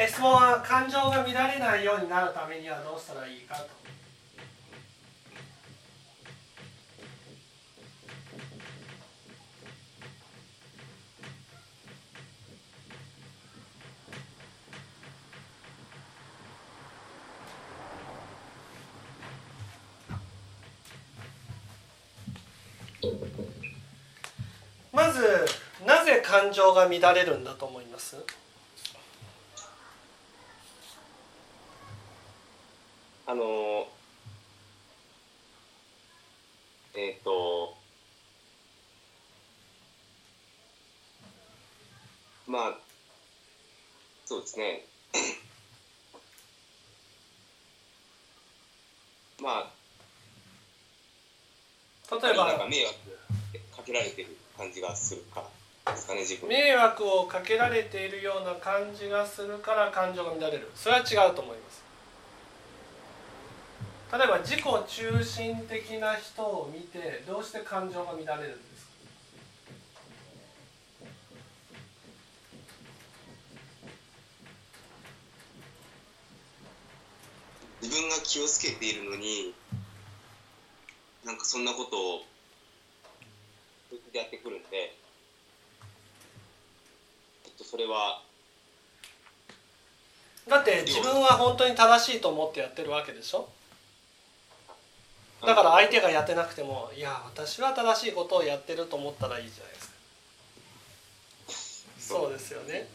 え質問は感情が乱れないようになるためにはどうしたらいいかと。まずなぜ感情が乱れるんだと思いますあのえっ、ー、とまあそうですね。まあ例えば。迷惑かけられてる感じがするからですかね自分。迷惑をかけられているような感じがするから感情が乱れる。それは違うと思います。例えば自己中心的な人を見てどうして感情が乱れるんですか？自分が気をつけているのになんかそんなことをやってくるんでちょっとそれはだって自分は本当に正しいと思ってやってるわけでしょ？だから相手がやってなくてもいや私は正しいことをやってると思ったらいいじゃないですか。そう。ですよね。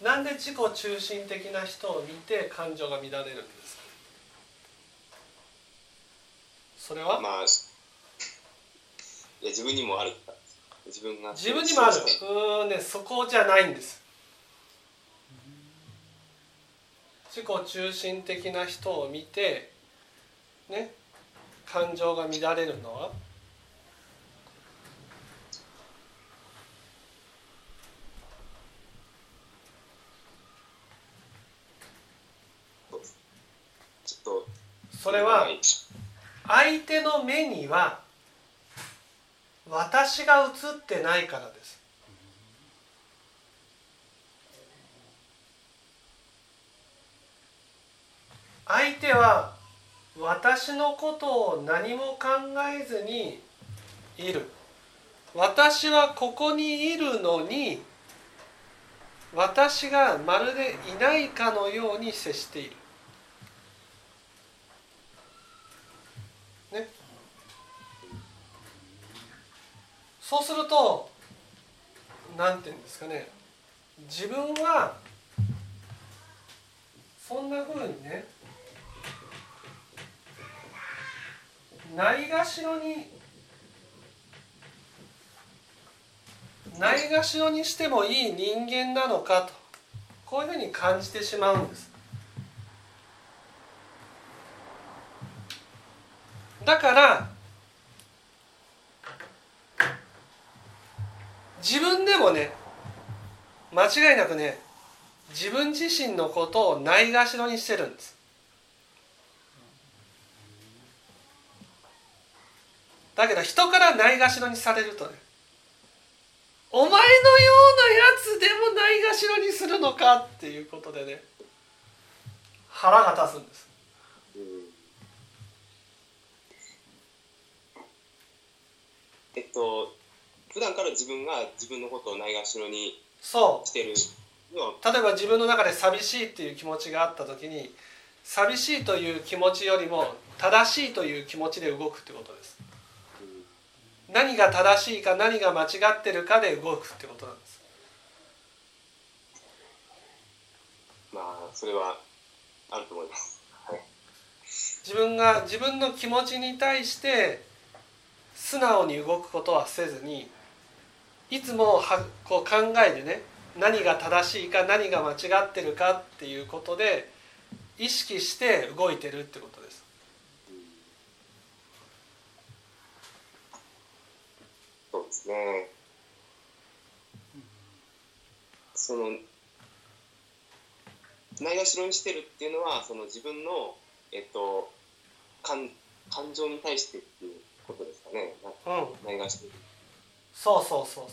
なんで自己中心的な人を見て感情が乱れるんですかそれは？まあいや自分にもある。自分が自分にもある。うんねそこじゃないんです。自己中心的な人を見てね感情が乱れるのは？それは？相手の目には私が映ってないからです相手は私のことを何も考えずにいる私はここにいるのに私がまるでいないかのように接している。そうすると何て言うんですかね。自分はそんなふうにねないがしろにないがしろにしてもいい人間なのかとこういうふうに感じてしまうんです。だから自分でもね間違いなくね自分自身のことをないがしろにしてるんですだけど人からないがしろにされるとねお前のようなやつでもないがしろにするのかっていうことでね腹が立つんです。えっと普段から自分が自分のことをないがしろにしてる例えば自分の中で寂しいっていう気持ちがあった時に寂しいという気持ちよりも正しいという気持ちで動くってことです。何が正しいか何が間違ってるかで動くってことなんです。まあそれはあると思います、はい、自分が自分の気持ちに対して素直に動くことはせずにいつもはこう考えてね何が正しいか何が間違ってるかっていうことで意識して動いてるってことですね。そのないがしろにしてるっていうのはその自分の、えっと、感感情に対してっていうことですかね。うん、ないがしろそうそうそうそう。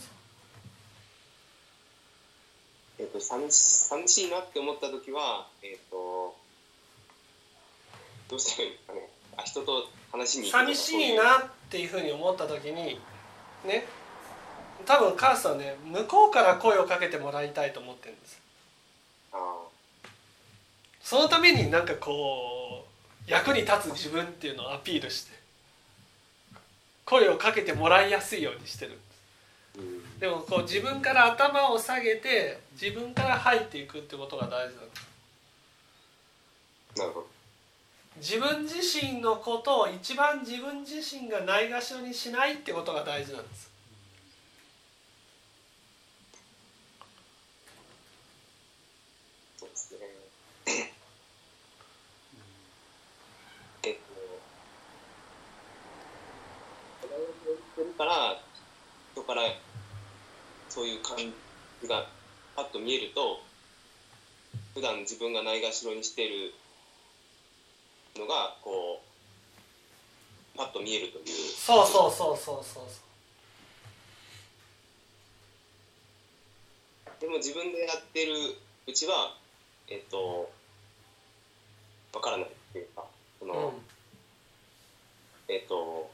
えっっと寂し寂しいなって思った時は、えっ、と、どうしたらいいんですかね。あ人と話に行くとか寂しいなっていうふうに思った時にね多分カースはね向こうから声をかけてもらいたいと思ってるんですそのためになんかこう役に立つ自分っていうのをアピールして声をかけてもらいやすいようにしてるんでもこう自分から頭を下げて自分から入っていくってことが大事なんです。なるほど。自分自身のことを一番自分自身がないがしろにしないってことが大事なんです。から、人からそういう感じがパッと見えると、普段自分がないがしろにしているのが、こう、パッと見えるという。そうそうそうそうそう。でも自分でやってるうちは、えっと、わからないっていうか、その、うん。えっと、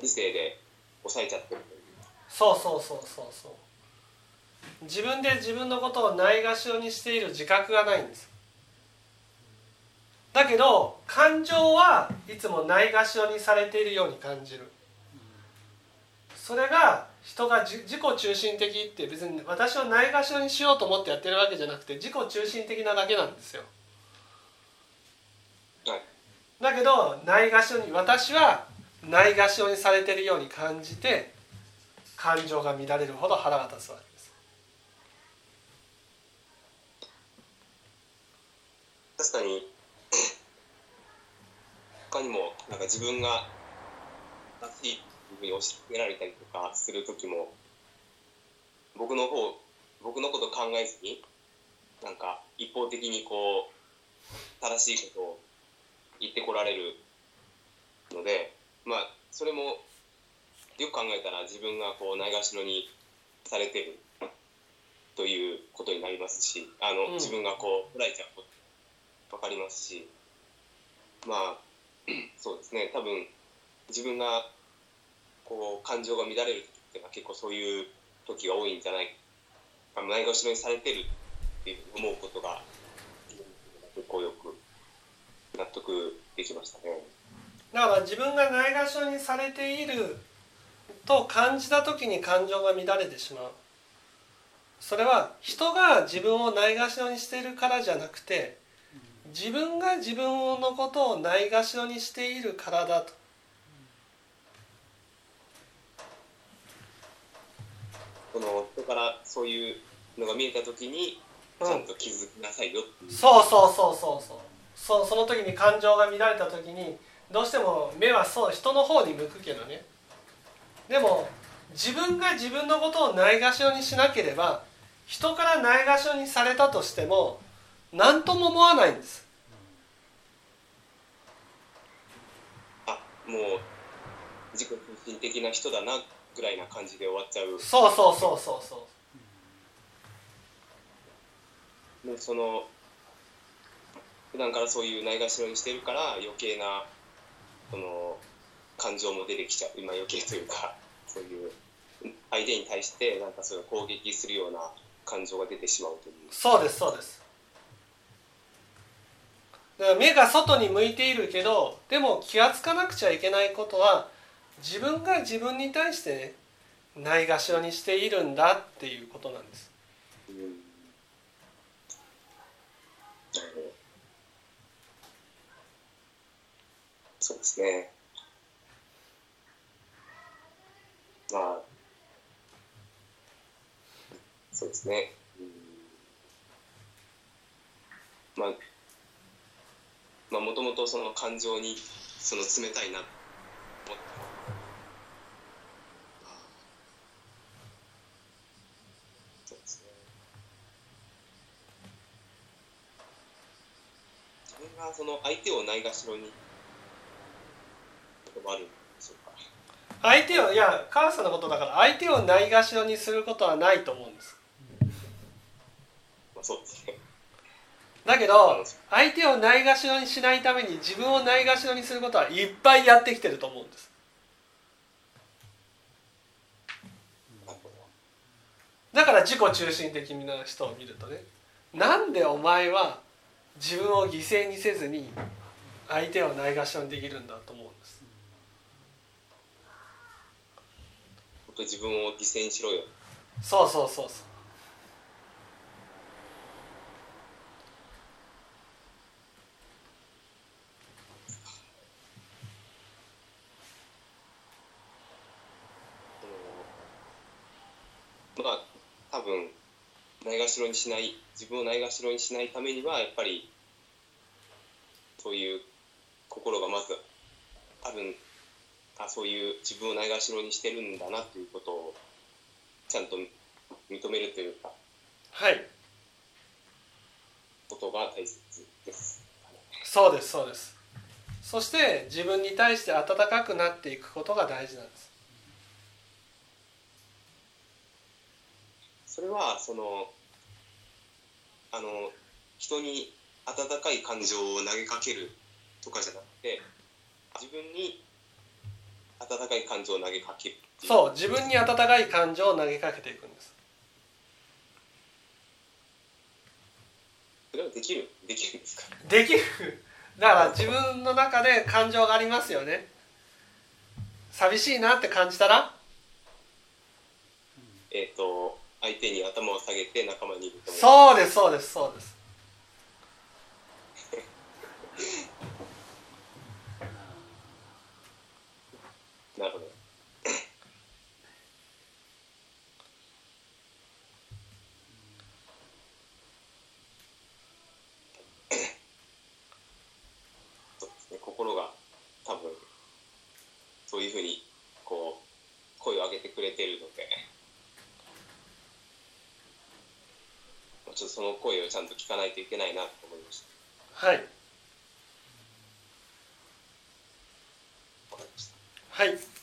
理性で抑えちゃってるという。そうそうそうそうそう自分で自分のことをないがしろにしている自覚がないんです。だけど感情はいつもないがしろにされているように感じる。それが人がじ自己中心的って別に私をないがしろにしようと思ってやってるわけじゃなくて自己中心的なだけなんですよ。はい。だけどないがしろに私はないがしろにされてるように感じて感情が乱れるほど腹が立つわけです確かに他にもなんか自分が正しいふうに押し付けられたりとかする時も僕の方僕のこと考えずになんか一方的にこう正しいことを言ってこられるのでまあそれもよく考えたら自分がこうないがしろにされてるということになりますしあの、うん。自分がこう捉えちゃうことわかりますしまあ そうですね。多分自分がこう感情が乱れる時っていうのは結構そういう時が多いんじゃないかな。いがしろにされてるっていう思うことが結構よく納得できましたね。だから自分がないがしろにされていると感じた時に感情が乱れてしまう。それは人が自分をないがしろにしているからじゃなくて自分が自分のことをないがしろにしているからだと。この人からそういうのが見えた時にちゃんと気づきなさいよっていう。そうそうそうそうそう。そうその時に感情が乱れた時にどうしても目はそう人の方に向くけどね。でも自分が自分のことをないがしろにしなければ人からないがしろにされたとしても何とも思わないんです。あもう自己中心的な人だなぐらいな感じで終わっちゃう。そうそうそうそうそう。でその普段からそういうないがしろにしてるから余計なその感情も出てきちゃう。今余計というかそういう相手に対してなんかそういう攻撃するような感情が出てしまうという。そうですそうですだから目が外に向いているけどでも気が付かなくちゃいけないことは自分が自分に対してねないがしろにしているんだっていうことなんです。そうですね。まあ。そうですね。まあともとその感情にその冷たいなと思ってそうですね。自分がその相手をないがしろにこともあるんでしょうか相手をいや母さんのことだから相手をないがしろにすることはないと思うんですそうですね。だけど相手をないがしろにしないために自分をないがしろにすることはいっぱいやってきてると思うんです。だから自己中心的な人を見るとねなんでお前は自分を犠牲にせずに相手をないがしろにできるんだと思うんです。自分を犠牲にしろよ。そうそうそうそうそのまあ多分ないがしろにしない自分をないがしろにしないためにはやっぱりそういう心がまずあるあそういう自分をないがしろにしてるんだなということをちゃんと認めるというかはい。ことが大切です。そうですそうです。そして自分に対して温かくなっていくことが大事なんですそれはそのあの人に温かい感情を投げかけるとかじゃなくて自分に温かい感情を投げかけるそう自分に温かい感情を投げかけていくんです。それはできるできるんですか？できる。だから自分の中で感情がありますよね。寂しいなって感じたら？えっ、と相手に頭を下げて仲間にいると思う。そうですそうですそうです。なるほど。そうですね心が多分そういうふうにこう声を上げてくれてるのでちょっとその声をちゃんと聞かないといけないなと思いました。はい。わかりました。はい